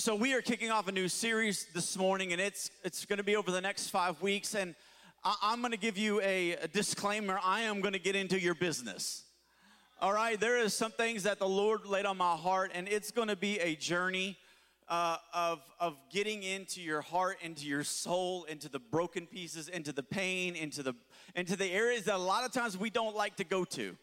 so we are kicking off a new series this morning, and it's it's going to be over the next five weeks. And I, am going to give you a, a disclaimer. I am going to get into your business. All right, there is some things that the Lord laid on my heart, and it's going to be a journey uh, of of getting into your heart, into your soul, into the broken pieces, into the pain, into the into the areas that a lot of times we don't like to go to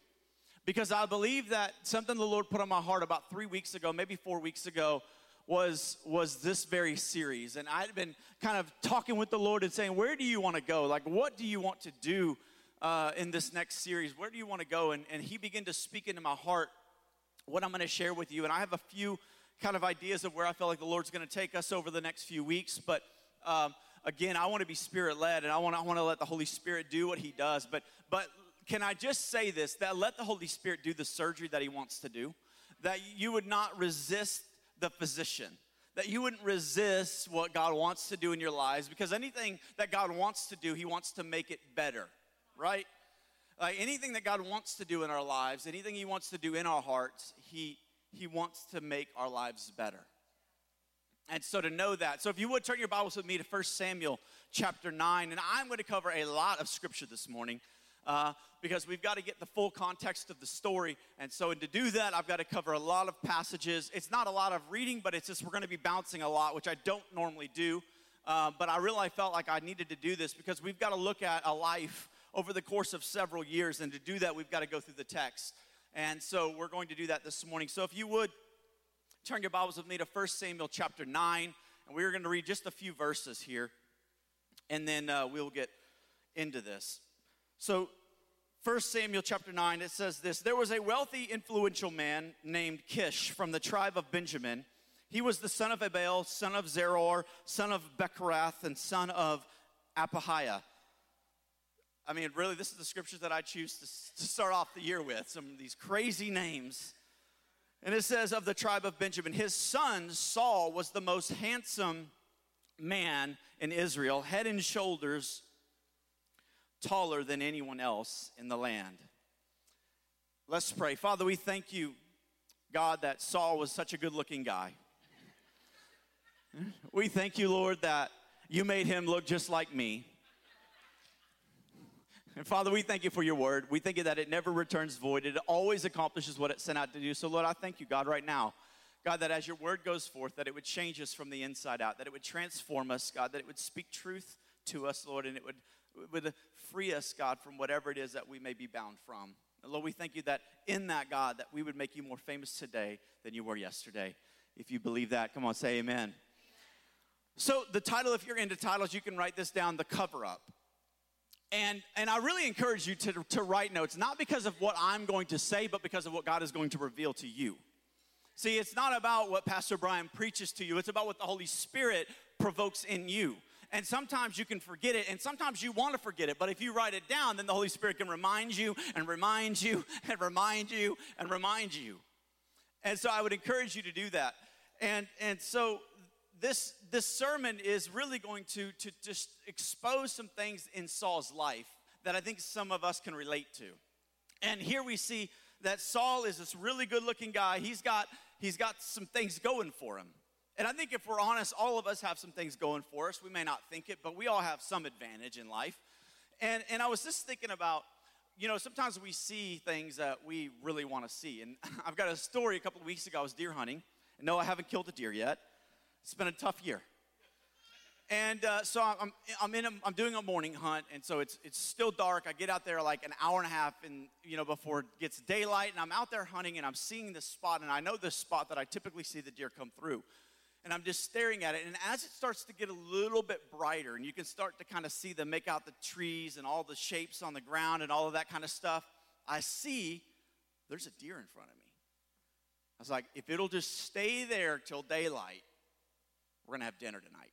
because I believe that something the Lord put on my heart about three weeks ago, maybe four weeks ago, was was this very series. And i'd been kind of talking with the lord and saying where do you want to go? Like what do you want to do uh, in this next series? Where do you want to go? And, and he began to speak into my heart what i'm going to share with you. And i have a few kind of ideas of where i feel like the lord's going to take us over the next few weeks. But um, again i want to be spirit led and i want, I want to let the holy spirit do what he does. But but can i just say this? That let the holy spirit do the surgery that he wants to do. That you would not resist the physician. That you wouldn't resist what God wants to do in your lives because anything that God wants to do, He wants to make it better, right? Like anything that God wants to do in our lives, anything He wants to do in our hearts, He, he wants to make our lives better. And so to know that, so if you would turn your Bibles with me to 1 Samuel chapter 9, and I'm going to cover a lot of scripture this morning uh, because we've got to get the full context of the story. And so, and to do that, I've got to cover a lot of passages. It's not a lot of reading, but it's just we're going to be bouncing a lot, which I don't normally do. Uh, but I really felt like I needed to do this because we've got to look at a life over the course of several years. And to do that, we've got to go through the text. And so, we're going to do that this morning. So, if you would turn your Bibles with me to 1 Samuel chapter 9, and we're going to read just a few verses here, and then uh, we'll get into this. So, 1 Samuel chapter 9, it says this There was a wealthy, influential man named Kish from the tribe of Benjamin. He was the son of Abiel, son of Zeror, son of Becorath, and son of Aphiah. I mean, really, this is the scriptures that I choose to, to start off the year with. Some of these crazy names. And it says, of the tribe of Benjamin, his son Saul was the most handsome man in Israel, head and shoulders taller than anyone else in the land. Let's pray. Father, we thank you, God, that Saul was such a good looking guy. We thank you, Lord, that you made him look just like me. And Father, we thank you for your word. We thank you that it never returns void. It always accomplishes what it sent out to do. So, Lord, I thank you, God, right now. God, that as your word goes forth, that it would change us from the inside out, that it would transform us, God, that it would speak truth to us, Lord, and it would would free us, God, from whatever it is that we may be bound from. And Lord, we thank you that in that, God, that we would make you more famous today than you were yesterday. If you believe that, come on, say amen. So, the title, if you're into titles, you can write this down the cover up. And, and I really encourage you to, to write notes, not because of what I'm going to say, but because of what God is going to reveal to you. See, it's not about what Pastor Bryan preaches to you, it's about what the Holy Spirit provokes in you. And sometimes you can forget it, and sometimes you want to forget it. But if you write it down, then the Holy Spirit can remind you and remind you and remind you and remind you. And so I would encourage you to do that. And, and so this, this sermon is really going to, to just expose some things in Saul's life that I think some of us can relate to. And here we see that Saul is this really good looking guy. He's got, he's got some things going for him. And I think if we're honest, all of us have some things going for us. We may not think it, but we all have some advantage in life. And, and I was just thinking about, you know, sometimes we see things that we really want to see. And I've got a story a couple of weeks ago. I was deer hunting. And no, I haven't killed a deer yet. It's been a tough year. And uh, so I'm, I'm, in a, I'm doing a morning hunt, and so it's, it's still dark. I get out there like an hour and a half and, you know, before it gets daylight, and I'm out there hunting, and I'm seeing this spot, and I know this spot that I typically see the deer come through and I'm just staring at it. And as it starts to get a little bit brighter, and you can start to kind of see them make out the trees and all the shapes on the ground and all of that kind of stuff, I see there's a deer in front of me. I was like, if it'll just stay there till daylight, we're gonna have dinner tonight.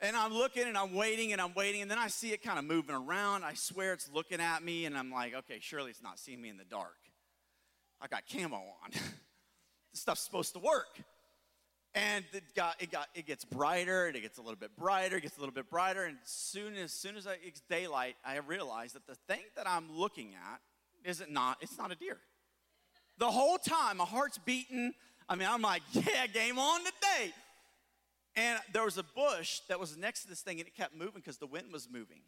And I'm looking and I'm waiting and I'm waiting, and then I see it kind of moving around. I swear it's looking at me, and I'm like, okay, surely it's not seeing me in the dark. I got camo on. this stuff's supposed to work. And it got it got it gets brighter and it gets a little bit brighter, it gets a little bit brighter, and soon as soon as I, it's daylight, I realize that the thing that I'm looking at isn't not it's not a deer. The whole time, my heart's beating. I mean, I'm like, yeah, game on today. And there was a bush that was next to this thing and it kept moving because the wind was moving.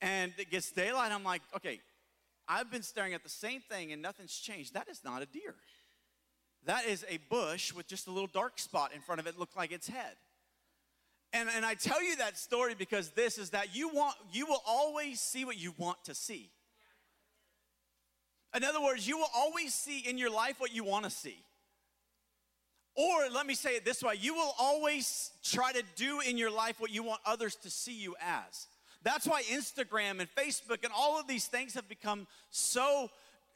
And it gets daylight. I'm like, okay, I've been staring at the same thing and nothing's changed. That is not a deer. That is a bush with just a little dark spot in front of it, looked like its head. And, and I tell you that story because this is that you want you will always see what you want to see. In other words, you will always see in your life what you want to see. Or let me say it this way you will always try to do in your life what you want others to see you as. That's why Instagram and Facebook and all of these things have become so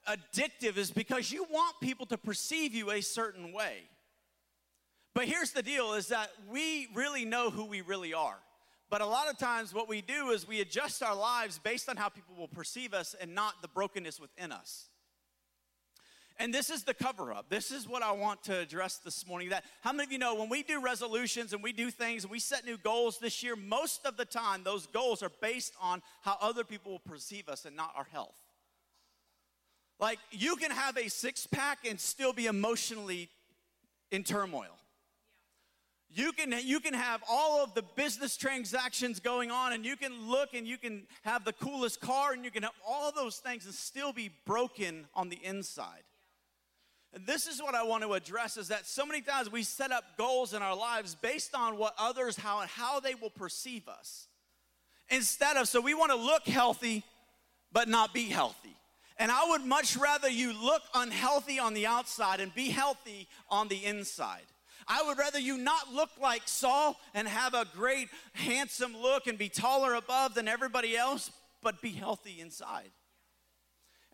addictive, is because you want people to perceive you a certain way. But here's the deal is that we really know who we really are. But a lot of times, what we do is we adjust our lives based on how people will perceive us and not the brokenness within us. And this is the cover up. This is what I want to address this morning. That how many of you know when we do resolutions and we do things and we set new goals this year, most of the time those goals are based on how other people will perceive us and not our health. Like you can have a six pack and still be emotionally in turmoil. You can, you can have all of the business transactions going on, and you can look and you can have the coolest car, and you can have all those things and still be broken on the inside. And this is what I want to address is that so many times we set up goals in our lives based on what others, how, and how they will perceive us. Instead of, so we want to look healthy, but not be healthy. And I would much rather you look unhealthy on the outside and be healthy on the inside. I would rather you not look like Saul and have a great, handsome look and be taller above than everybody else, but be healthy inside.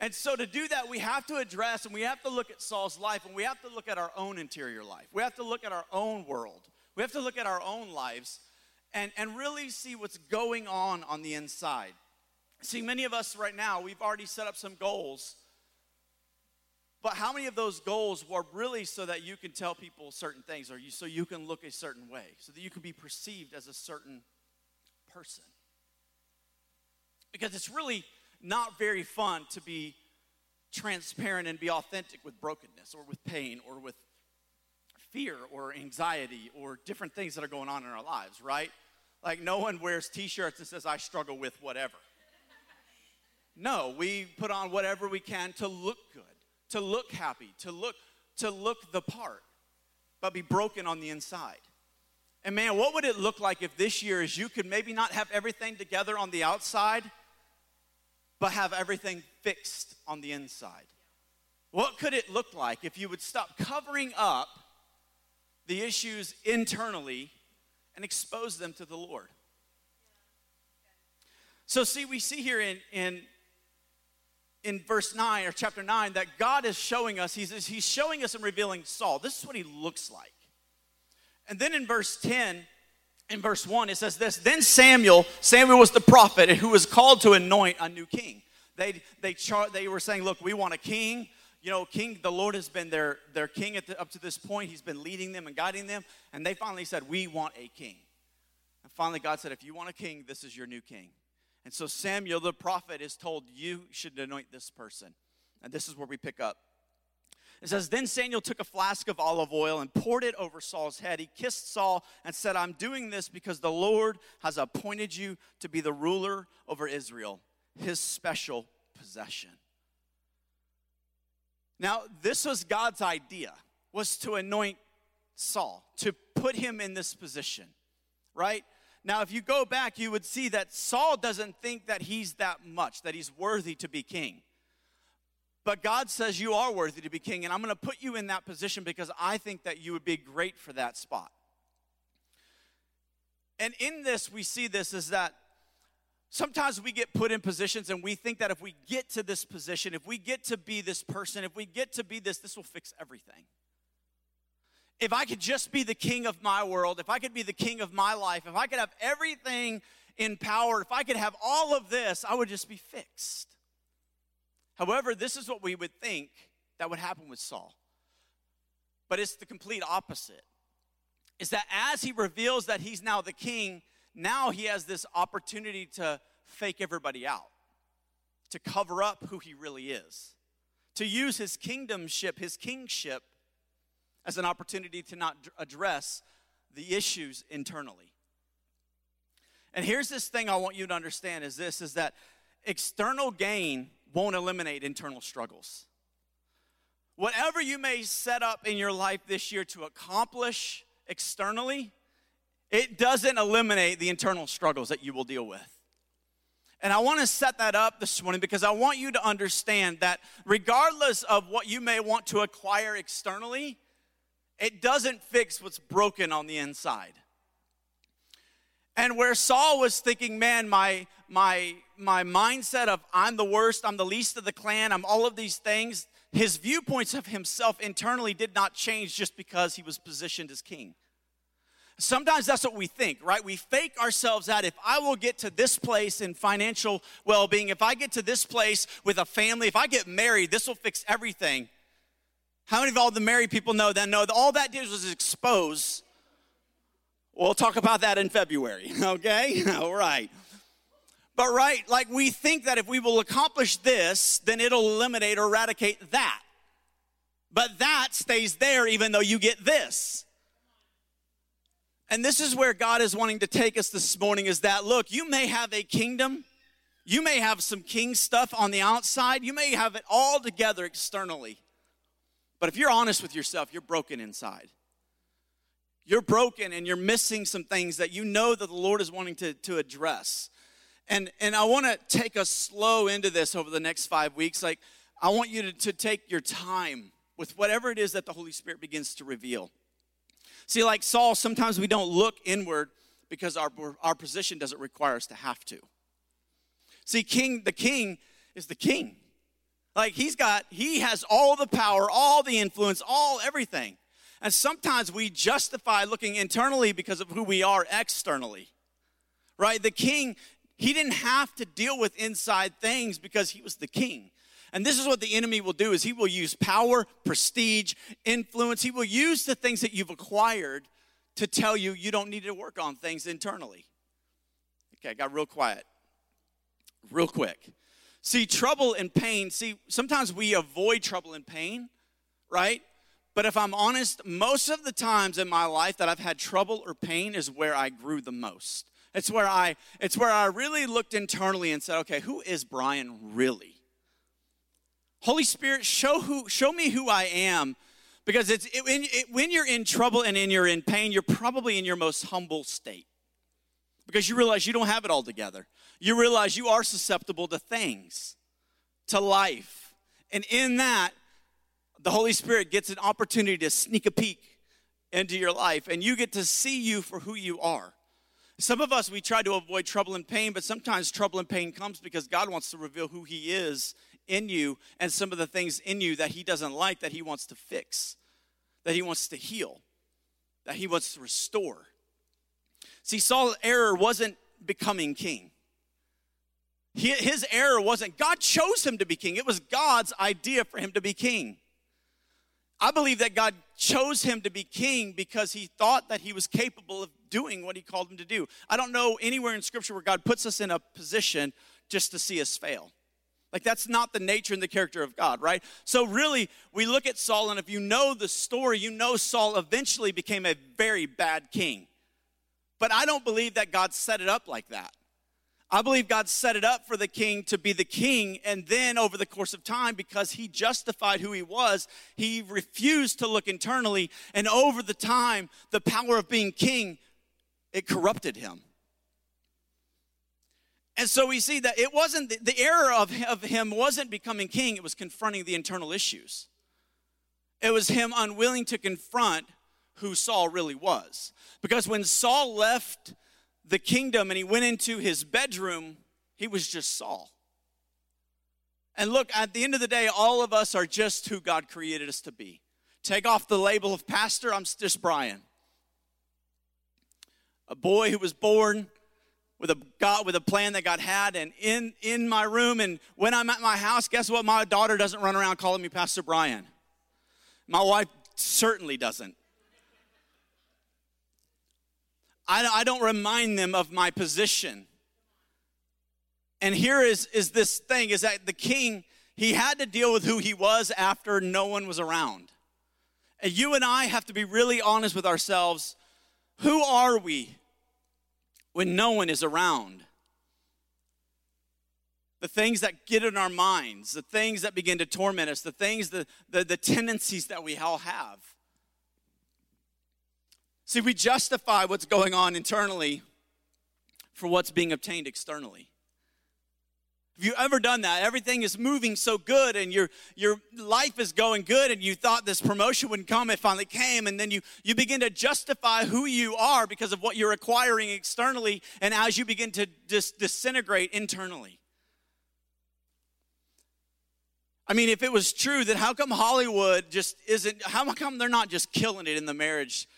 And so, to do that, we have to address and we have to look at Saul's life and we have to look at our own interior life. We have to look at our own world. We have to look at our own lives and, and really see what's going on on the inside. See, many of us right now, we've already set up some goals. But how many of those goals were really so that you can tell people certain things or you, so you can look a certain way, so that you can be perceived as a certain person? Because it's really not very fun to be transparent and be authentic with brokenness or with pain or with fear or anxiety or different things that are going on in our lives, right? Like no one wears t-shirts that says I struggle with whatever. No, we put on whatever we can to look good, to look happy, to look to look the part, but be broken on the inside. And man, what would it look like if this year is you could maybe not have everything together on the outside, but have everything fixed on the inside? What could it look like if you would stop covering up the issues internally and expose them to the Lord? So, see, we see here in, in, in verse 9 or chapter 9 that God is showing us, he's, he's showing us and revealing Saul. This is what he looks like. And then in verse 10, in verse 1, it says this Then Samuel, Samuel was the prophet who was called to anoint a new king. They, they, char- they were saying, Look, we want a king. You know, king, the Lord has been their, their king the, up to this point. He's been leading them and guiding them. And they finally said, We want a king. And finally, God said, If you want a king, this is your new king. And so Samuel, the prophet, is told, You should anoint this person. And this is where we pick up. It says, Then Samuel took a flask of olive oil and poured it over Saul's head. He kissed Saul and said, I'm doing this because the Lord has appointed you to be the ruler over Israel, his special possession. Now, this was God's idea, was to anoint Saul, to put him in this position, right? Now, if you go back, you would see that Saul doesn't think that he's that much, that he's worthy to be king. But God says you are worthy to be king, and I'm going to put you in that position because I think that you would be great for that spot. And in this, we see this is that sometimes we get put in positions and we think that if we get to this position, if we get to be this person, if we get to be this, this will fix everything. If I could just be the king of my world, if I could be the king of my life, if I could have everything in power, if I could have all of this, I would just be fixed. However, this is what we would think that would happen with Saul. But it's the complete opposite. Is that as he reveals that he's now the king, now he has this opportunity to fake everybody out, to cover up who he really is, to use his kingdomship, his kingship, as an opportunity to not address the issues internally. And here's this thing I want you to understand is this is that external gain won't eliminate internal struggles. Whatever you may set up in your life this year to accomplish externally, it doesn't eliminate the internal struggles that you will deal with. And I want to set that up this morning because I want you to understand that regardless of what you may want to acquire externally, it doesn't fix what's broken on the inside. And where Saul was thinking, man, my my my mindset of I'm the worst, I'm the least of the clan, I'm all of these things, his viewpoints of himself internally did not change just because he was positioned as king. Sometimes that's what we think, right? We fake ourselves out. If I will get to this place in financial well being, if I get to this place with a family, if I get married, this will fix everything. How many of all the married people know that? No, all that did was expose. We'll talk about that in February, okay? all right. But, right, like we think that if we will accomplish this, then it'll eliminate or eradicate that. But that stays there even though you get this. And this is where God is wanting to take us this morning is that look, you may have a kingdom, you may have some king stuff on the outside, you may have it all together externally. But if you're honest with yourself, you're broken inside. You're broken and you're missing some things that you know that the Lord is wanting to, to address. And, and I want to take us slow into this over the next five weeks. Like, I want you to, to take your time with whatever it is that the Holy Spirit begins to reveal. See, like Saul, sometimes we don't look inward because our, our position doesn't require us to have to. See, king, the king is the king. Like he's got, he has all the power, all the influence, all everything. And sometimes we justify looking internally because of who we are externally. Right? The king, he didn't have to deal with inside things because he was the king. And this is what the enemy will do is he will use power, prestige, influence. He will use the things that you've acquired to tell you you don't need to work on things internally. Okay, got real quiet. Real quick. See, trouble and pain, see, sometimes we avoid trouble and pain, right? But if I'm honest, most of the times in my life that I've had trouble or pain is where I grew the most. It's where I it's where I really looked internally and said, "Okay, who is Bryan really?" Holy Spirit, show who show me who I am because it's it, it, when you're in trouble and in you're in pain, you're probably in your most humble state. Because you realize you don't have it all together. You realize you are susceptible to things, to life. And in that, the Holy Spirit gets an opportunity to sneak a peek into your life and you get to see you for who you are. Some of us, we try to avoid trouble and pain, but sometimes trouble and pain comes because God wants to reveal who He is in you and some of the things in you that he doesn't like that he wants to fix, that he wants to heal, that he wants to restore. See, Saul's error wasn't becoming king. His error wasn't, God chose him to be king. It was God's idea for him to be king. I believe that God chose him to be king because he thought that he was capable of doing what he called him to do. I don't know anywhere in scripture where God puts us in a position just to see us fail. Like, that's not the nature and the character of God, right? So, really, we look at Saul, and if you know the story, you know Saul eventually became a very bad king. But I don't believe that God set it up like that. I believe God set it up for the king to be the king, and then over the course of time, because he justified who he was, he refused to look internally, and over the time, the power of being king, it corrupted him. And so we see that it wasn't the, error of, of him wasn't becoming king, it was confronting the internal issues. It was him unwilling to confront who Saul really was. Because when Saul left the kingdom and he went into his bedroom, he was just Saul. And look, at the end of the day, all of us are just who God created us to be. Take off the label of pastor, I'm just Bryan. A boy who was born with a God with a plan that God had and in in my room and when I'm at my house guess what my daughter doesn't run around calling me Pastor Bryan my wife certainly doesn't I, I don't remind them of my position and here is is this thing is that the king He had to deal with who he was after no one was around. And you and I have to be really honest with ourselves. Who are we when no one is around? The things that get in our minds, the things that begin to torment us, the things, the, the, the tendencies that we all have. See, we justify what's going on internally for what's being obtained externally. Have you ever done that? Everything is moving so good and your, your life is going good and you thought this promotion wouldn't come, it finally came, and then you, you begin to justify who you are because of what you're acquiring externally, and as you begin to dis- disintegrate internally. I mean, if it was true, then how come Hollywood just isn't, how come they're not just killing it in the marriage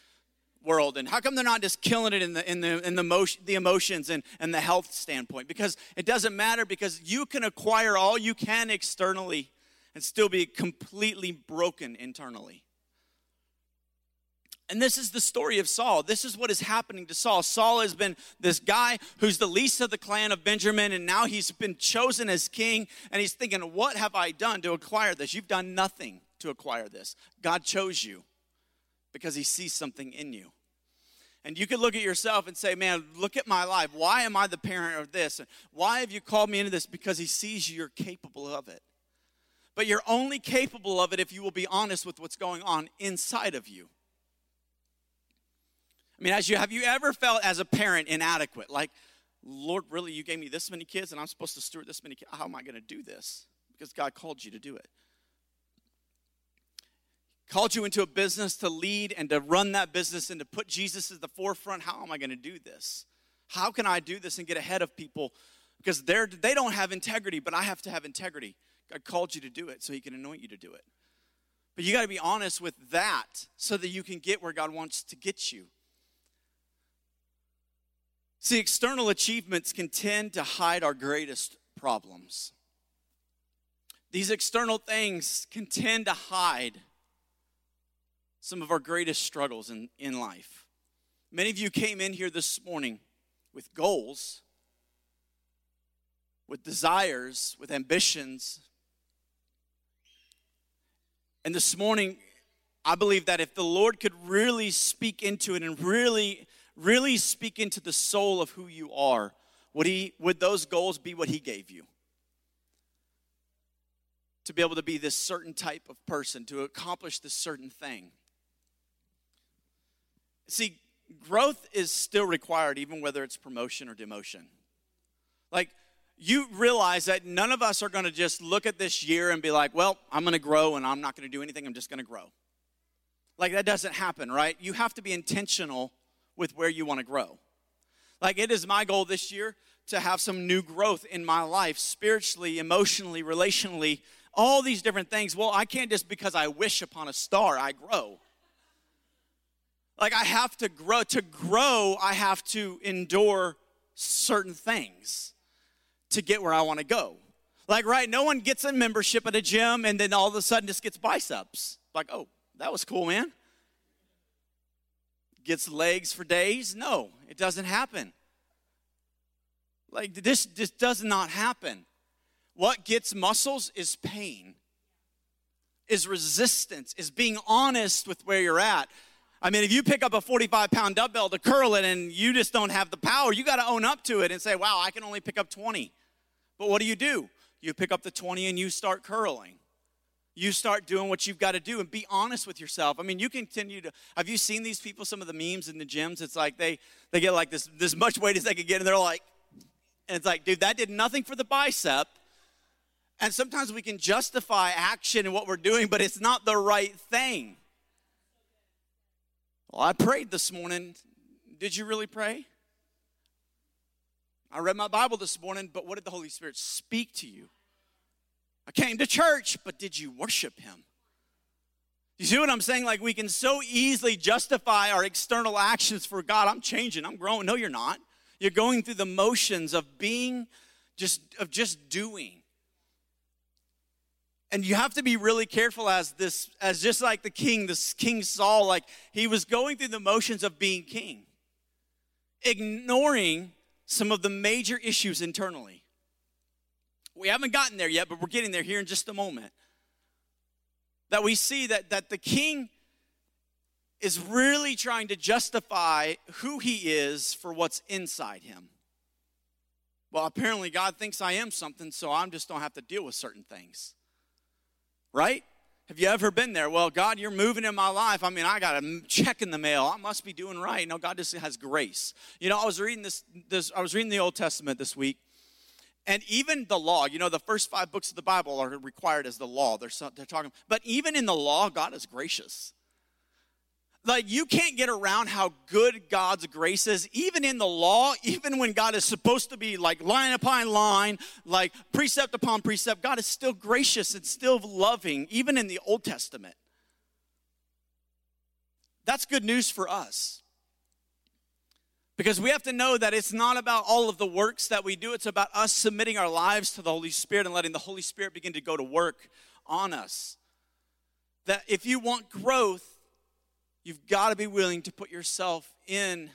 world and how come they're not just killing it in the in the in the motion the emotions and and the health standpoint because it doesn't matter because you can acquire all you can externally and still be completely broken internally and this is the story of Saul. This is what is happening to Saul. Saul has been this guy who's the least of the clan of Benjamin, and now he's been chosen as king. And he's thinking, What have I done to acquire this? You've done nothing to acquire this. God chose you because he sees something in you. And you could look at yourself and say, Man, look at my life. Why am I the parent of this? And Why have you called me into this? Because he sees you're capable of it. But you're only capable of it if you will be honest with what's going on inside of you. I mean, as you have you ever felt as a parent inadequate? Like, Lord, really, you gave me this many kids and I'm supposed to steward this many kids. How am I going to do this? Because God called you to do it called you into a business to lead and to run that business and to put Jesus at the forefront. How am I going to do this? How can I do this and get ahead of people? Because they're, they don't have integrity, but I have to have integrity. God called you to do it so He can anoint you to do it. But you got to be honest with that so that you can get where God wants to get you. See, external achievements can tend to hide our greatest problems. These external things can tend to hide some of our greatest struggles in, in life. Many of you came in here this morning with goals, with desires, with ambitions. And this morning, I believe that if the Lord could really speak into it and really, really speak into the soul of who you are, would, he, would those goals be what He gave you? To be able to be this certain type of person, to accomplish this certain thing. See, growth is still required, even whether it's promotion or demotion. Like, you realize that none of us are going to just look at this year and be like, well, I'm going to grow and I'm not going to do anything, I'm just going to grow. Like, that doesn't happen, right? You have to be intentional with where you want to grow. Like, it is my goal this year to have some new growth in my life, spiritually, emotionally, relationally, all these different things. Well, I can't just because I wish upon a star, I grow. Like I have to grow. To grow, I have to endure certain things to get where I want to go. Like, right, no one gets a membership at a gym and then all of a sudden just gets biceps. Like, oh, that was cool, man. Gets legs for days? No, it doesn't happen. Like, this this does not happen. What gets muscles is pain, is resistance, is being honest with where you're at. I mean, if you pick up a 45 pound dumbbell to curl it and you just don't have the power, you got to own up to it and say, wow, I can only pick up 20. But what do you do? You pick up the 20 and you start curling. You start doing what you've got to do and be honest with yourself. I mean, you continue to. Have you seen these people? Some of the memes in the gyms. It's like they they get like this this much weight as they can get, and they're like, and it's like, dude, that did nothing for the bicep. And sometimes we can justify action and what we're doing, but it's not the right thing. Well, I prayed this morning. Did you really pray? I read my Bible this morning, but what did the Holy Spirit speak to you? I came to church, but did you worship Him? You see what I'm saying? Like we can so easily justify our external actions for God. I'm changing, I'm growing. No, you're not. You're going through the motions of being just of just doing and you have to be really careful as this as just like the king this king saul like he was going through the motions of being king ignoring some of the major issues internally We haven't gotten there yet, but we're getting there here in just a moment. That we see that, that the king is really trying to justify who he is for what's inside him. Well, apparently God thinks I am something, so i'm just don't have to deal with certain things. Right? Have you ever been there? Well, God, you're moving in my life. I mean, I got a check in the mail. I must be doing right. No, God just has grace. You know, I was reading this, this I was reading the Old Testament this week, and even the law, you know, the first five books of the Bible are required as the law. They're, they're talking, but even in the law, God is gracious. Like, you can't get around how good God's grace is, even in the law, even when God is supposed to be like line upon line, like precept upon precept. God is still gracious and still loving, even in the Old Testament. That's good news for us. Because we have to know that it's not about all of the works that we do, it's about us submitting our lives to the Holy Spirit and letting the Holy Spirit begin to go to work on us. That if you want growth, You've got to be willing to put yourself in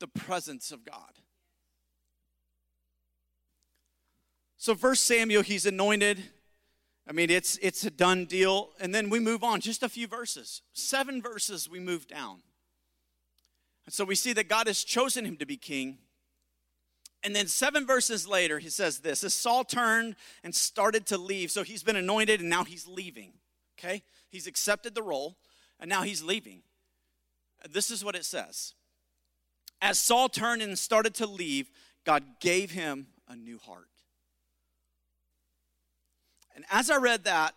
the presence of God. So, first Samuel, he's anointed. I mean, it's it's a done deal. And then we move on, just a few verses. Seven verses we move down. And so we see that God has chosen him to be king. And then seven verses later, he says this as Saul turned and started to leave. So he's been anointed and now he's leaving. Okay? He's accepted the role and now he's leaving. This is what it says As Saul turned and started to leave, God gave him a new heart. And as I read that,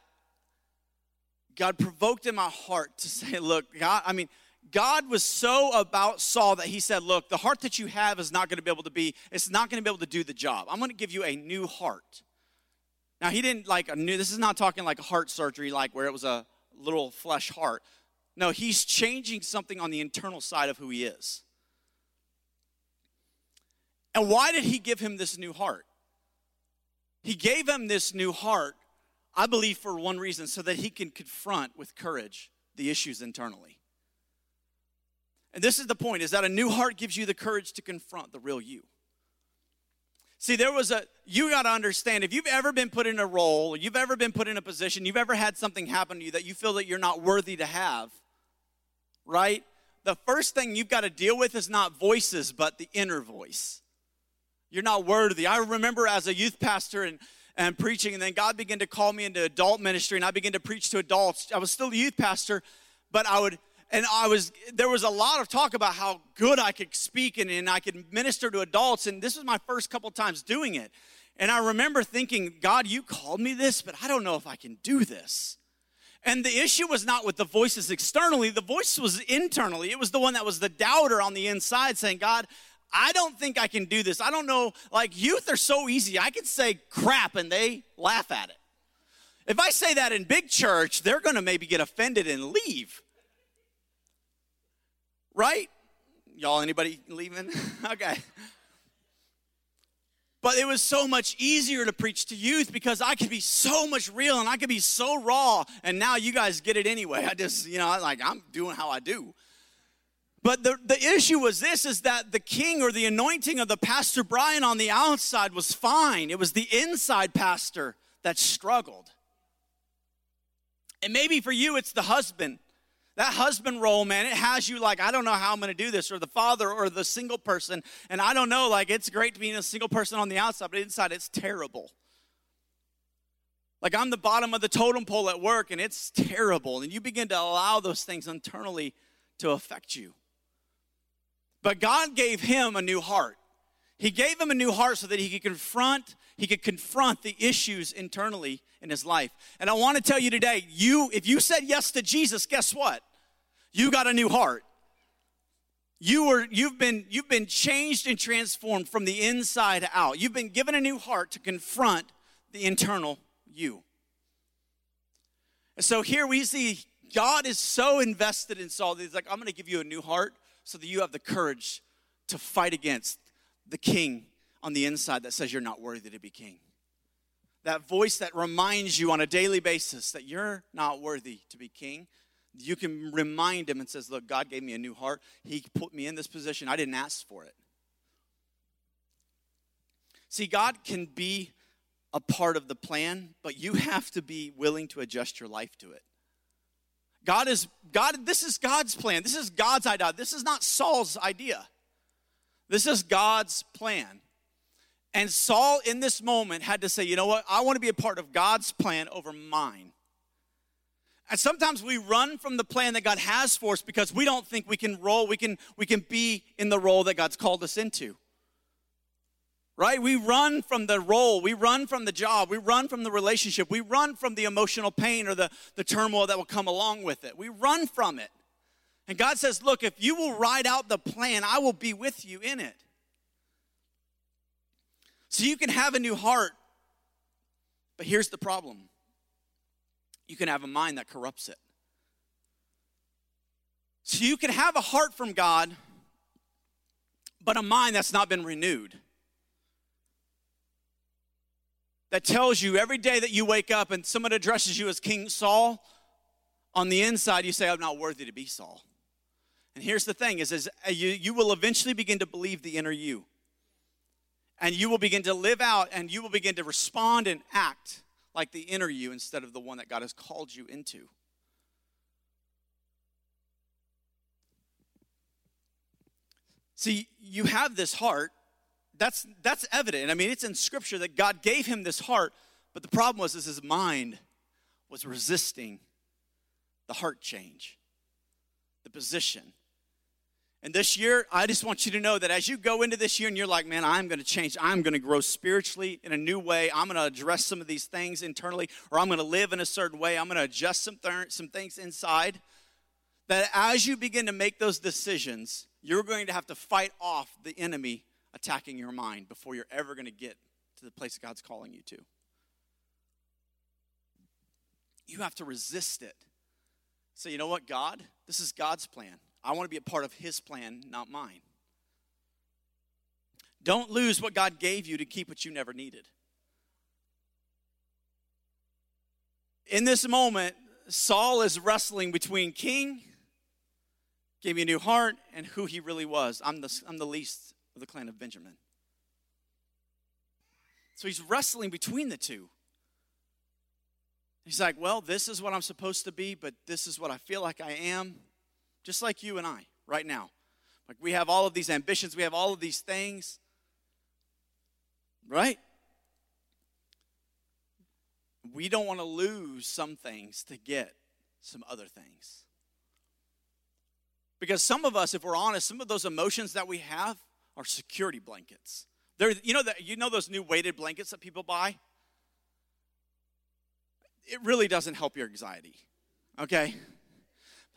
God provoked in my heart to say, Look, God, I mean, God was so about Saul that he said, Look, the heart that you have is not going to be able to be, it's not going to be able to do the job. I'm going to give you a new heart. Now, he didn't like a new, this is not talking like a heart surgery, like where it was a little flesh heart. No, he's changing something on the internal side of who he is. And why did he give him this new heart? He gave him this new heart, I believe, for one reason so that he can confront with courage the issues internally. And this is the point is that a new heart gives you the courage to confront the real you. See, there was a, you got to understand if you've ever been put in a role, you've ever been put in a position, you've ever had something happen to you that you feel that you're not worthy to have, right? The first thing you've got to deal with is not voices, but the inner voice. You're not worthy. I remember as a youth pastor and, and preaching, and then God began to call me into adult ministry, and I began to preach to adults. I was still a youth pastor, but I would, and I was, there was a lot of talk about how good I could speak and, and I could minister to adults, and this was my first couple times doing it. And I remember thinking, God, you called me this, but I don't know if I can do this. And the issue was not with the voices externally, the voice was internally. It was the one that was the doubter on the inside saying, God, I don't think I can do this. I don't know. Like, youth are so easy. I can say crap and they laugh at it. If I say that in big church, they're going to maybe get offended and leave. Right? Y'all, anybody leaving? okay. But it was so much easier to preach to youth because I could be so much real and I could be so raw. And now you guys get it anyway. I just, you know, like I'm doing how I do. But the, the issue was this is that the king or the anointing of the Pastor Bryan on the outside was fine. It was the inside pastor that struggled. And maybe for you, it's the husband that husband role, man, it has you like, I don't know how I'm gonna do this, or the father or the single person. And I don't know, like, it's great to be a single person on the outside, but inside it's terrible. Like, I'm the bottom of the totem pole at work, and it's terrible. And you begin to allow those things internally to affect you. But God gave him a new heart. He gave him a new heart so that he could confront he could confront the issues internally in his life. And I want to tell you today, you if you said yes to Jesus, guess what? You got a new heart. You were you've been you've been changed and transformed from the inside out. You've been given a new heart to confront the internal you. And so here we see God is so invested in Saul that he's like, I'm going to give you a new heart so that you have the courage to fight against the king on the inside that says you're not worthy to be king. That voice that reminds you on a daily basis that you're not worthy to be king. You can remind him and says, "Look, God gave me a new heart. He put me in this position. I didn't ask for it." See, God can be a part of the plan, but you have to be willing to adjust your life to it. God is God this is God's plan. This is God's idea. This is not Saul's idea. This is God's plan. And Saul in this moment had to say, "You know what? I want to be a part of God's plan over mine." And sometimes we run from the plan that God has for us because we don't think we can roll, we can we can be in the role that God's called us into right? We run from the role, we run from the job, we run from the relationship, we run from the emotional pain or the, the turmoil that will come along with it. We run from it. And God says, Look, if you will ride out the plan, I will be with you in it. So you can have a new heart, but here's the problem you can have a mind that corrupts it. So you can have a heart from God, but a mind that's not been renewed. that tells you every day that you wake up and someone addresses you as King Saul, on the inside you say, I'm not worthy to be Saul. And here's the thing is, is uh, you, you will eventually begin to believe the inner you. And you will begin to live out and you will begin to respond and act like the inner you instead of the one that God has called you into. See, you have this heart that's that's evident. I mean, it's in scripture that God gave him this heart, but the problem was is his mind was resisting the heart change, the position. And this year, I just want you to know that as you go into this year and you're like, man, I'm going to change. I'm going to grow spiritually in a new way. I'm going to address some of these things internally, or I'm going to live in a certain way. I'm going to adjust some, th- some things inside. That as you begin to make those decisions, you're going to have to fight off the enemy attacking your mind before you're ever going to get to the place God's calling you to. You have to resist it. So you know what, God? This is God's plan. I want to be a part of His plan, not mine. Don't lose what God gave you to keep what you never needed. In this moment, Saul is wrestling between king, gave me a new heart, and who he really was. I'm the, I'm the least of the clan of Benjamin. So he's wrestling between the two. He's like, well, this is what I'm supposed to be, but this is what I feel like I am, just like you and I right now. Like we have all of these ambitions, we have all of these things, right? We don't want to lose some things to get some other things. Because some of us, if we're honest, some of those emotions that we have, are security blankets. They're, you know that you know those new weighted blankets that people buy? It really doesn't help your anxiety. Okay?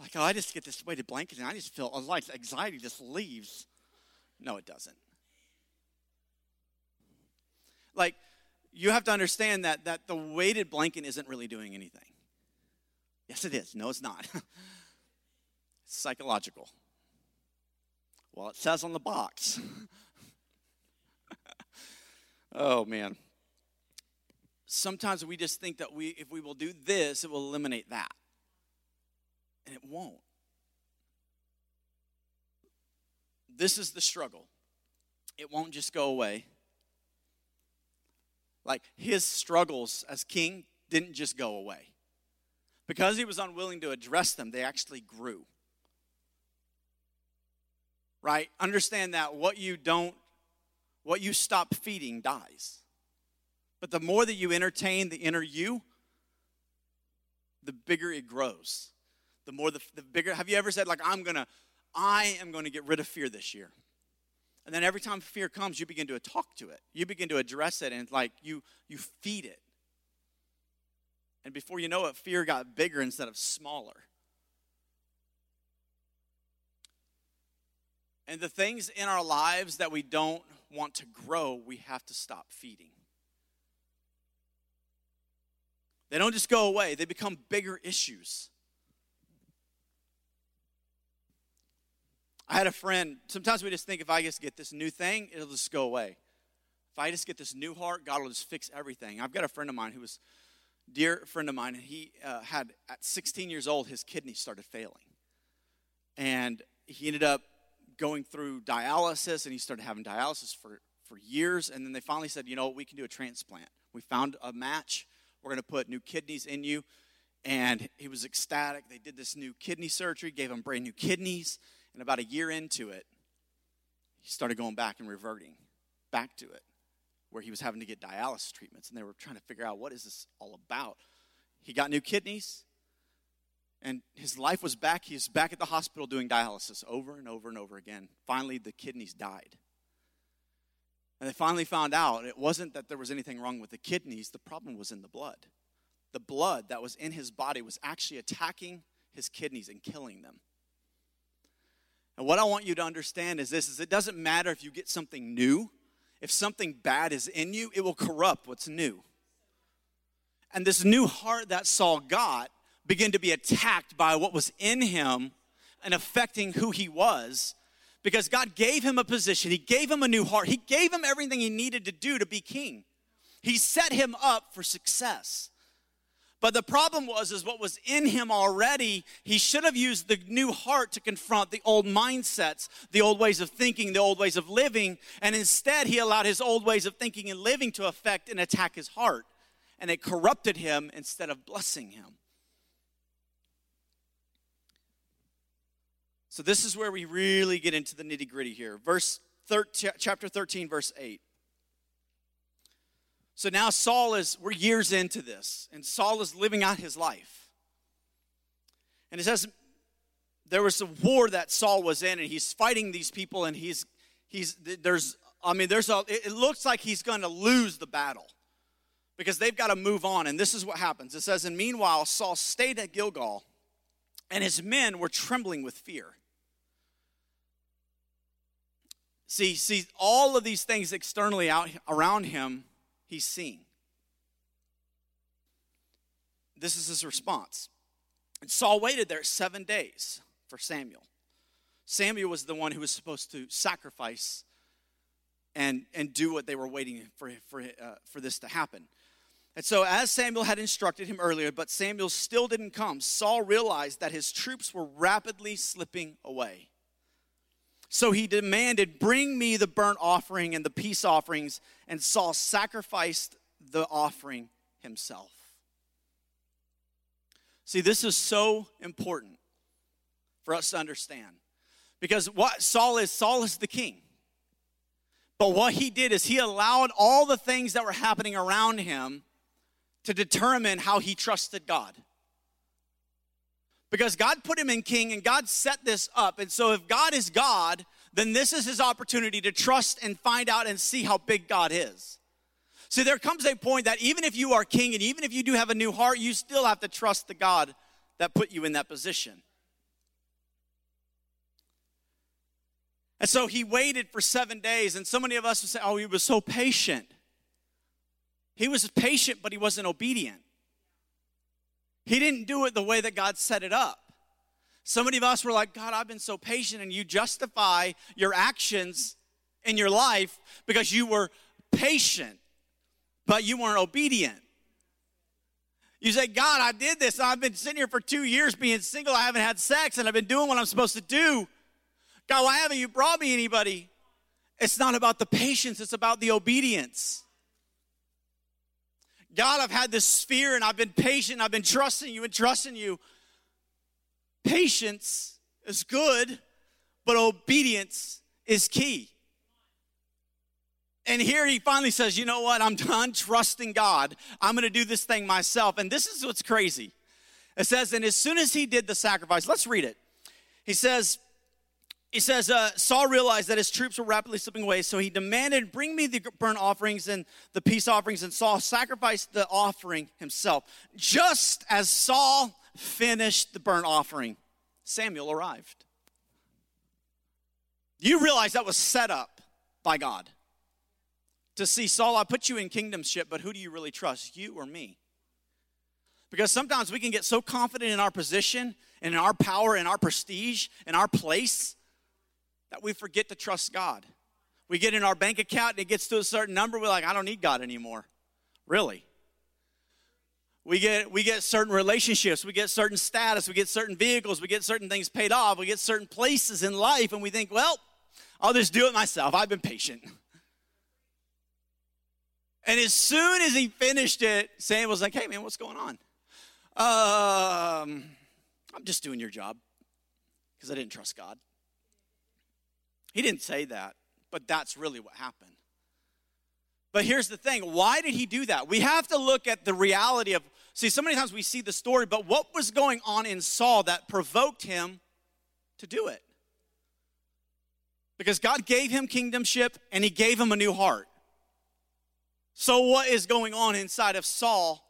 Like, oh, I just get this weighted blanket and I just feel like anxiety just leaves. No, it doesn't. Like, you have to understand that that the weighted blanket isn't really doing anything. Yes, it is. No, it's not. it's psychological. Well, it says on the box. oh, man. Sometimes we just think that we, if we will do this, it will eliminate that. And it won't. This is the struggle. It won't just go away. Like his struggles as king didn't just go away. Because he was unwilling to address them, they actually grew right? Understand that what you don't, what you stop feeding dies. But the more that you entertain the inner you, the bigger it grows. The more the, the bigger, have you ever said, like, I'm gonna, I am gonna get rid of fear this year? And then every time fear comes, you begin to talk to it. You begin to address it and like you you feed it. And before you know it, fear got bigger instead of smaller. And the things in our lives that we don't want to grow, we have to stop feeding. They don't just go away, they become bigger issues. I had a friend, sometimes we just think if I just get this new thing, it'll just go away. If I just get this new heart, God will just fix everything. I've got a friend of mine who was dear friend of mine, and he uh, had, at 16 years old, his kidneys started failing. And he ended up going through dialysis and he started having dialysis for, for years. And then they finally said, you know, what, we can do a transplant. We found a match. We're going to put new kidneys in you. And he was ecstatic. They did this new kidney surgery, gave him brand new kidneys. And about a year into it, he started going back and reverting back to it, where he was having to get dialysis treatments. And they were trying to figure out what is this all about. He got new kidneys, and his life was back. He was back at the hospital doing dialysis over and over and over again. Finally, the kidneys died. And they finally found out it wasn't that there was anything wrong with the kidneys, the problem was in the blood. The blood that was in his body was actually attacking his kidneys and killing them. And what I want you to understand is this is it doesn't matter if you get something new. If something bad is in you, it will corrupt what's new. And this new heart that Saul got began to be attacked by what was in him and affecting who he was because God gave him a position, He gave him a new heart, He gave him everything he needed to do to be king. He set him up for success. But the problem was, is what was in him already, he should have used the new heart to confront the old mindsets, the old ways of thinking, the old ways of living, and instead he allowed his old ways of thinking and living to affect and attack his heart. And it corrupted him instead of blessing him. So this is where we really get into the nitty gritty here. Verse 13, chapter 13, verse 8. So now Saul is, we're years into this, and Saul is living out his life. And it says there was a war that Saul was in, and he's fighting these people, and he's, he's, there's, I mean, there's a, it looks like he's going to lose the battle because they've got to move on. And this is what happens. It says, and meanwhile, Saul stayed at Gilgal, and his men were trembling with fear. See, see, all of these things externally out around him, he's seen. This is his response. And Saul waited there seven days for Samuel. Samuel was the one who was supposed to sacrifice and, and do what they were waiting for, for, uh, for this to happen. And so, as Samuel had instructed him earlier, but Samuel still didn't come, Saul realized that his troops were rapidly slipping away. So he demanded, Bring me the burnt offering and the peace offerings. And Saul sacrificed the offering himself. See, this is so important for us to understand. Because what Saul is, Saul is the king. But what he did is he allowed all the things that were happening around him to determine how he trusted God because God put him in king and God set this up. And so, if God is God, then this is his opportunity to trust and find out and see how big God is. See, there comes a point that even if you are king and even if you do have a new heart, you still have to trust the God that put you in that position. And so he waited for seven days, and so many of us would say, Oh, he was so patient. He was patient, but he wasn't obedient. He didn't do it the way that God set it up. So many of us were like, God, I've been so patient, and you justify your actions in your life because you were patient, but you weren't obedient. You say, God, I did this. I've been sitting here for two years being single. I haven't had sex, and I've been doing what I'm supposed to do. God, why haven't you brought me anybody? It's not about the patience, it's about the obedience. God, I've had this fear and I've been patient, I've been trusting you and trusting you. Patience is good, but obedience is key. And here he finally says, You know what? I'm done trusting God. I'm going to do this thing myself. And this is what's crazy. It says, And as soon as he did the sacrifice, let's read it. He says, he says, uh, Saul realized that his troops were rapidly slipping away, so he demanded, Bring me the burnt offerings and the peace offerings. And Saul sacrificed the offering himself. Just as Saul finished the burnt offering, Samuel arrived. You realize that was set up by God to see Saul, I put you in kingdomship, but who do you really trust, you or me? Because sometimes we can get so confident in our position and in our power and our prestige and our place that we forget to trust God. We get in our bank account and it gets to a certain number, we're like, I don't need God anymore. Really? We get, we get certain relationships, we get certain status, we get certain vehicles, we get certain things paid off, we get certain places in life, and we think, well, I'll just do it myself. I've been patient. And as soon as he finished it, Samuel was like, hey, man, what's going on? Um, I'm just doing your job because I didn't trust God. He didn't say that, but that's really what happened. But here's the thing why did he do that? We have to look at the reality of, see, so many times we see the story, but what was going on in Saul that provoked him to do it? Because God gave him kingdomship and he gave him a new heart. So, what is going on inside of Saul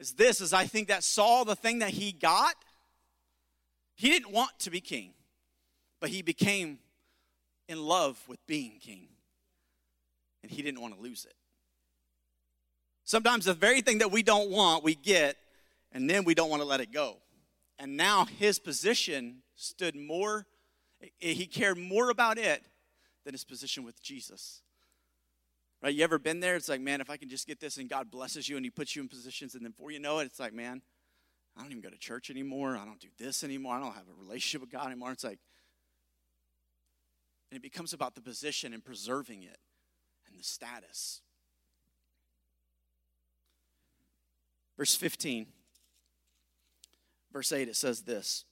is this is I think that Saul, the thing that he got, he didn't want to be king, but he became in love with being king. And he didn't want to lose it. Sometimes the very thing that we don't want, we get, and then we don't want to let it go. And now his position stood more, eh, he cared more about it than his position with Jesus. Right? You ever been there? It's like, man, if I can just get this and God blesses you and he puts you in positions, and then before you know it, it's like, man, I don't even go to church anymore. I don't do this anymore. I don't have a relationship with God anymore. It's like, and it becomes about the position and preserving it and the status. Verse 15, verse 8, it says this.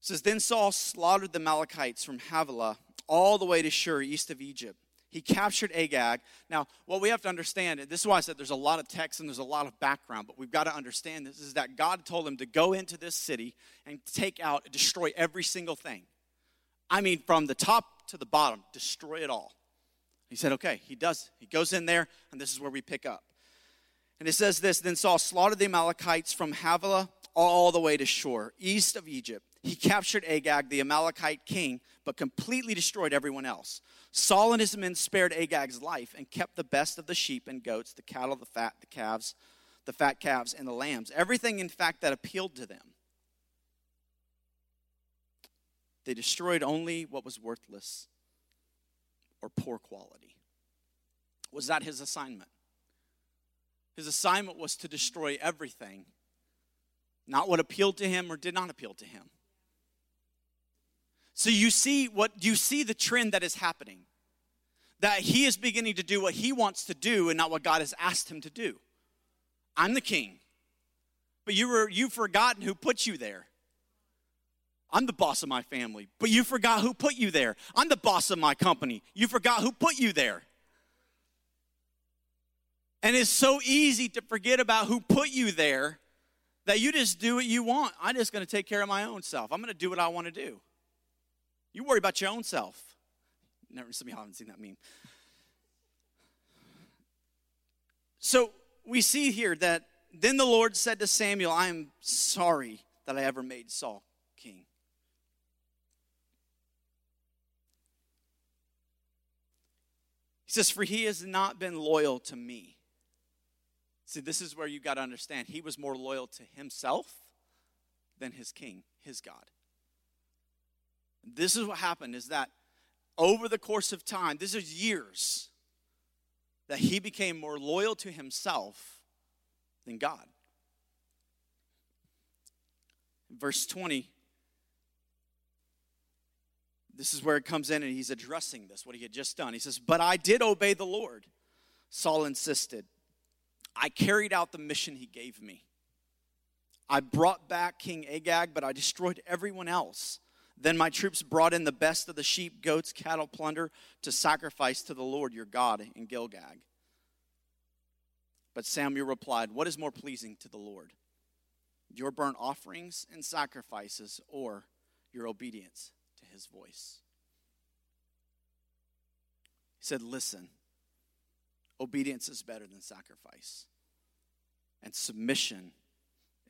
It says, Then Saul slaughtered the Amalekites from Havilah all the way to Shur, east of Egypt. He captured Agag. Now, what we have to understand, and this is why I said there's a lot of text and there's a lot of background, but we've got to understand this is that God told him to go into this city and take out, destroy every single thing. I mean, from the top to the bottom, destroy it all. He said, okay, he does. He goes in there, and this is where we pick up. And it says this Then Saul slaughtered the Amalekites from Havilah all the way to Shur, east of Egypt. He captured Agag, the Amalekite king, but completely destroyed everyone else. Saul and his men spared Agag's life and kept the best of the sheep and goats, the cattle, the fat, the calves, the fat calves, and the lambs. Everything, in fact, that appealed to them. They destroyed only what was worthless or poor quality. Was that his assignment? His assignment was to destroy everything, not what appealed to him or did not appeal to him. So you see what you see the trend that is happening. That he is beginning to do what he wants to do and not what God has asked him to do. I'm the king. But you were you've forgotten who put you there. I'm the boss of my family, but you forgot who put you there. I'm the boss of my company. You forgot who put you there. And it's so easy to forget about who put you there that you just do what you want. I'm just going to take care of my own self. I'm going to do what I want to do. You worry about your own self. Never, some of y'all haven't seen that meme. So we see here that then the Lord said to Samuel, I am sorry that I ever made Saul king. Says, For he has not been loyal to me. See, this is where you got to understand. He was more loyal to himself than his king, his God. This is what happened is that over the course of time, this is years, that he became more loyal to himself than God. Verse 20, this is where it comes in and he's addressing this, what he had just done. He says, But I did obey the Lord. Saul insisted. I carried out the mission he gave me. I brought back King Agag, but I destroyed everyone else. Then my troops brought in the best of the sheep, goats, cattle, plunder to sacrifice to the Lord your God in Gilgal. But Samuel replied, What is more pleasing to the Lord? Your burnt offerings and sacrifices, or your obedience to his voice? He said, Listen, obedience is better than sacrifice, and submission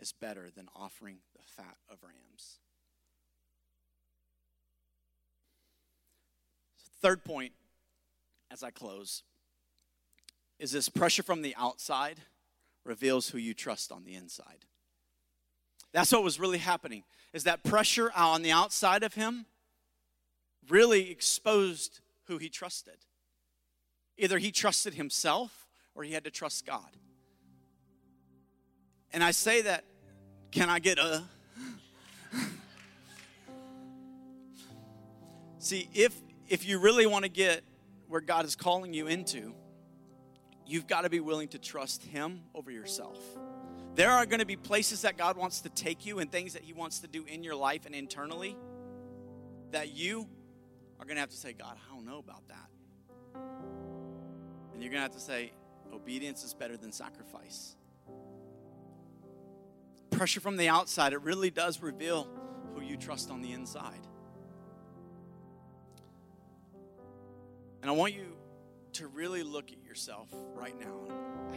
is better than offering the fat of rams. Third point, as I close, is this pressure from the outside reveals who you trust on the inside. That's what was really happening. Is that pressure on the outside of him really exposed who he trusted. Either he trusted himself or he had to trust God. And I say that, can I get a? See, if if you really want to get where God is calling you into, you've got to be willing to trust Him over yourself. There are going to be places that God wants to take you and things that He wants to do in your life and internally that you are going to have to say, God, I don't know about that. And you're going to have to say, obedience is better than sacrifice. Pressure from the outside, it really does reveal who you trust on the inside. And I want you to really look at yourself right now.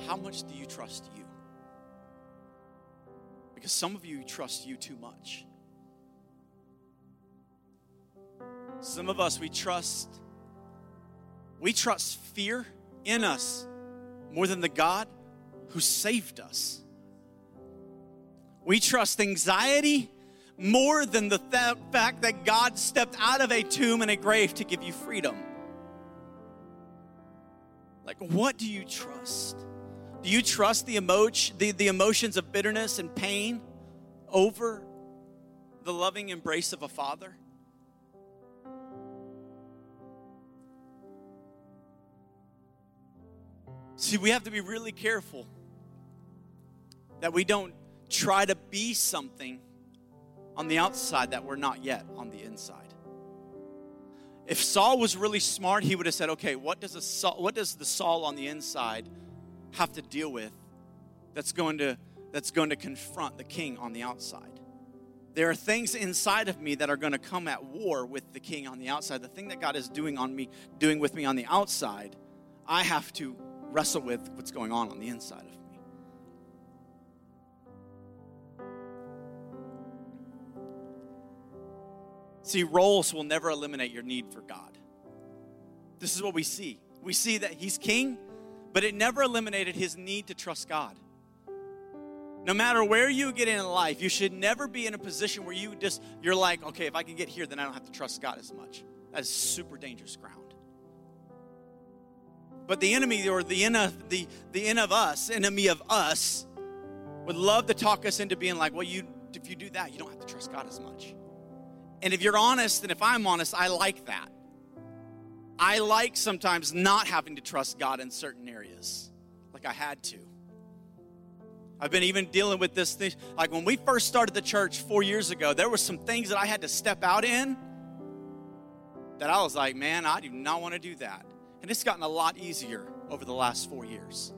How much do you trust you? Because some of you trust you too much. Some of us, we trust, we trust fear in us more than the God who saved us. We trust anxiety more than the th- fact that God stepped out of a tomb and a grave to give you freedom. Like, what do you trust? Do you trust the, emotion, the, the emotions of bitterness and pain over the loving embrace of a father? See, we have to be really careful that we don't try to be something on the outside that we're not yet on the inside. If Saul was really smart, he would have said, "Okay, what does Saul, what does the Saul on the inside have to deal with that's going to that's going to confront the king on the outside?" There are things inside of me that are going to come at war with the king on the outside. The thing that God is doing on me, doing with me on the outside, I have to wrestle with what's going on on the inside of me. See, roles will never eliminate your need for God. This is what we see. We see that He's king, but it never eliminated His need to trust God. No matter where you get in life, you should never be in a position where you just, you're like, okay, if I can get here, then I don't have to trust God as much. That is super dangerous ground. But the enemy or the in of the, the in of us, enemy of us, would love to talk us into being like, well, you if you do that, you don't have to trust God as much. And if you're honest, and if I'm honest, I like that. I like sometimes not having to trust God in certain areas, like I had to. I've been even dealing with this thing. Like when we first started the church four years ago, there were some things that I had to step out in that I was like, man, I do not want to do that. And it's gotten a lot easier over the last four years.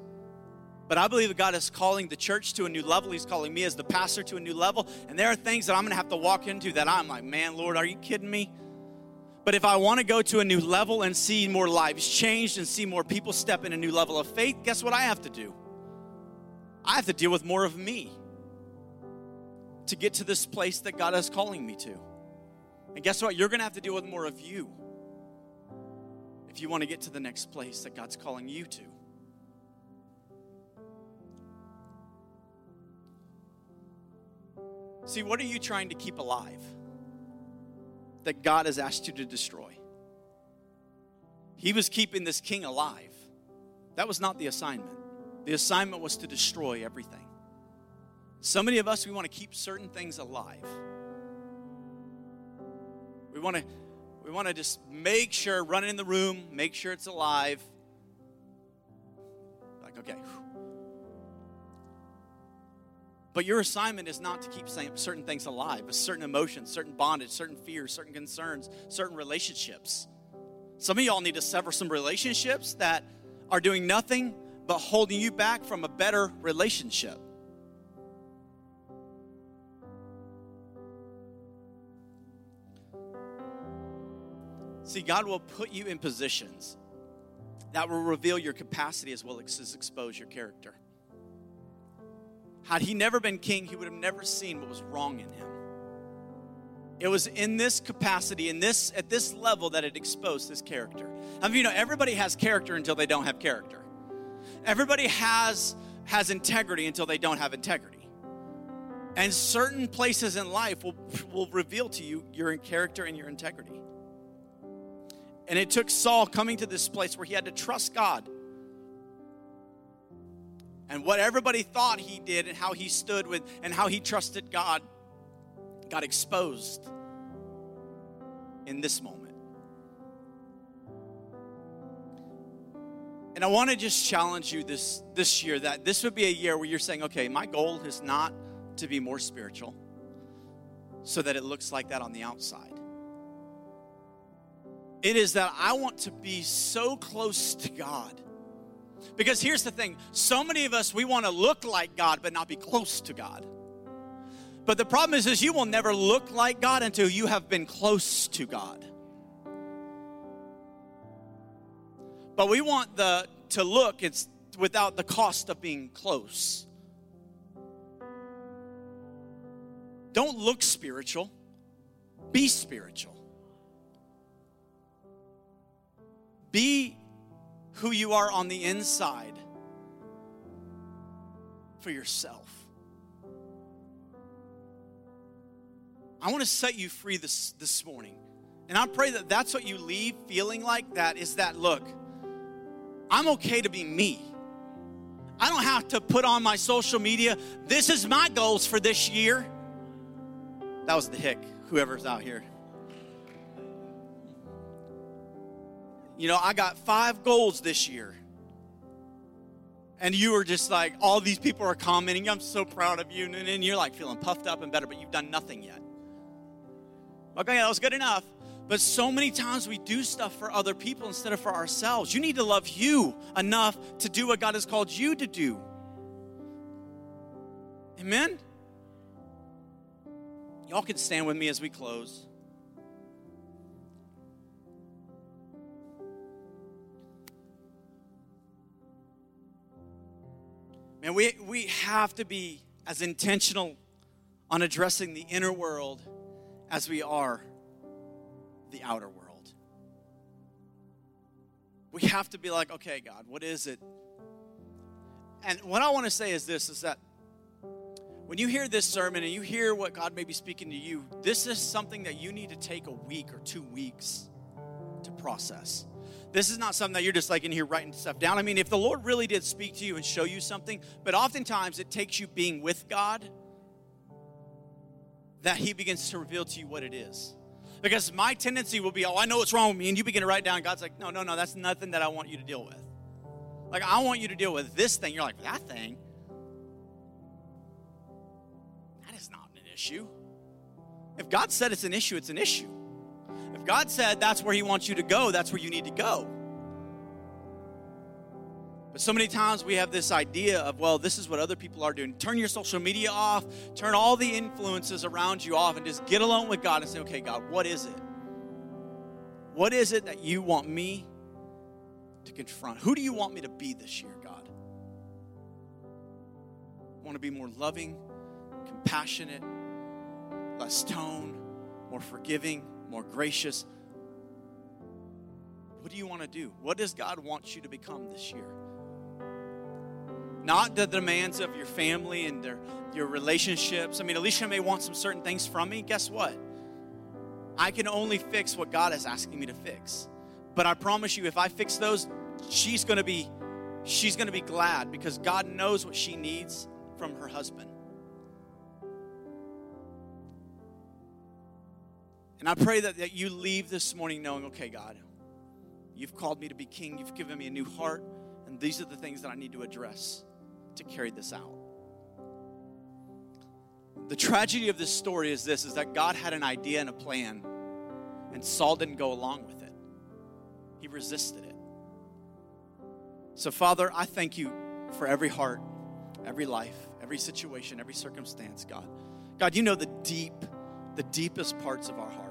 But I believe that God is calling the church to a new level. He's calling me as the pastor to a new level. And there are things that I'm going to have to walk into that I'm like, man, Lord, are you kidding me? But if I want to go to a new level and see more lives changed and see more people step in a new level of faith, guess what I have to do? I have to deal with more of me to get to this place that God is calling me to. And guess what? You're going to have to deal with more of you if you want to get to the next place that God's calling you to. See, what are you trying to keep alive that God has asked you to destroy? He was keeping this king alive. That was not the assignment. The assignment was to destroy everything. So many of us, we want to keep certain things alive. We want to we want to just make sure, run in the room, make sure it's alive. Like, okay. But your assignment is not to keep certain things alive, but certain emotions, certain bondage, certain fears, certain concerns, certain relationships. Some of y'all need to sever some relationships that are doing nothing but holding you back from a better relationship. See, God will put you in positions that will reveal your capacity as well as expose your character. Had he never been king, he would have never seen what was wrong in him. It was in this capacity, in this at this level, that it exposed his character. I mean, you know, everybody has character until they don't have character. Everybody has has integrity until they don't have integrity. And certain places in life will, will reveal to you your character and your integrity. And it took Saul coming to this place where he had to trust God. And what everybody thought he did and how he stood with and how he trusted God got exposed in this moment. And I want to just challenge you this, this year that this would be a year where you're saying, okay, my goal is not to be more spiritual so that it looks like that on the outside. It is that I want to be so close to God. Because here's the thing so many of us, we want to look like God, but not be close to God. But the problem is, is you will never look like God until you have been close to God. But we want the to look it's without the cost of being close. Don't look spiritual. Be spiritual. Be who you are on the inside for yourself. I want to set you free this, this morning. And I pray that that's what you leave feeling like that is that look, I'm okay to be me. I don't have to put on my social media, this is my goals for this year. That was the hick, whoever's out here. You know, I got five goals this year. And you were just like, all these people are commenting, I'm so proud of you. And then you're like feeling puffed up and better, but you've done nothing yet. Okay, that was good enough. But so many times we do stuff for other people instead of for ourselves. You need to love you enough to do what God has called you to do. Amen? Y'all can stand with me as we close. Man, we, we have to be as intentional on addressing the inner world as we are the outer world. We have to be like, okay, God, what is it? And what I want to say is this is that when you hear this sermon and you hear what God may be speaking to you, this is something that you need to take a week or two weeks to process. This is not something that you're just like in here writing stuff down. I mean, if the Lord really did speak to you and show you something, but oftentimes it takes you being with God that He begins to reveal to you what it is. Because my tendency will be, oh, I know what's wrong with me. And you begin to write down, God's like, no, no, no, that's nothing that I want you to deal with. Like, I want you to deal with this thing. You're like, that thing? That is not an issue. If God said it's an issue, it's an issue. If God said that's where He wants you to go, that's where you need to go. But so many times we have this idea of, well, this is what other people are doing. Turn your social media off, turn all the influences around you off, and just get alone with God and say, okay, God, what is it? What is it that you want me to confront? Who do you want me to be this year, God? I want to be more loving, compassionate, less tone, more forgiving, more gracious. What do you want to do? What does God want you to become this year? not the demands of your family and their, your relationships. I mean, Alicia may want some certain things from me. Guess what? I can only fix what God is asking me to fix. But I promise you, if I fix those, she's gonna be she's gonna be glad because God knows what she needs from her husband. And I pray that, that you leave this morning knowing, okay, God, you've called me to be king, you've given me a new heart, and these are the things that I need to address to carry this out. The tragedy of this story is this is that God had an idea and a plan and Saul didn't go along with it. He resisted it. So Father, I thank you for every heart, every life, every situation, every circumstance, God. God, you know the deep the deepest parts of our heart,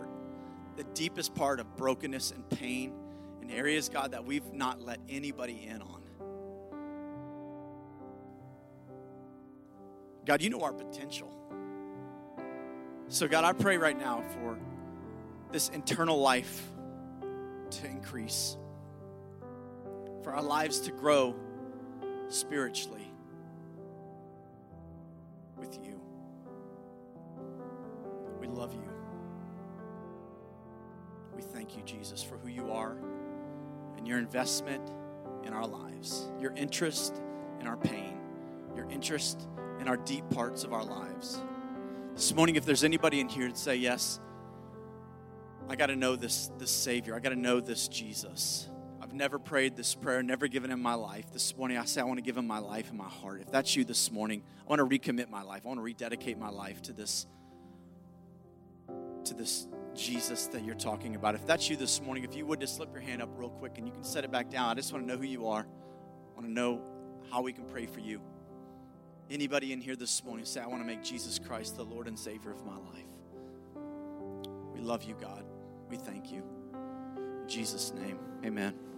the deepest part of brokenness and pain in areas, God, that we've not let anybody in on. God, you know our potential. So, God, I pray right now for this internal life to increase, for our lives to grow spiritually with you. We love you. We thank you, Jesus, for who you are and your investment in our lives, your interest in our pain, your interest in our deep parts of our lives. This morning, if there's anybody in here to say, Yes, I got to know this, this Savior, I got to know this Jesus. I've never prayed this prayer, never given him my life. This morning, I say, I want to give him my life and my heart. If that's you this morning, I want to recommit my life. I want to rededicate my life to this, to this Jesus that you're talking about. If that's you this morning, if you would just slip your hand up real quick and you can set it back down. I just want to know who you are. I want to know how we can pray for you. Anybody in here this morning say, I want to make Jesus Christ the Lord and Savior of my life. We love you, God. We thank you. In Jesus' name, amen.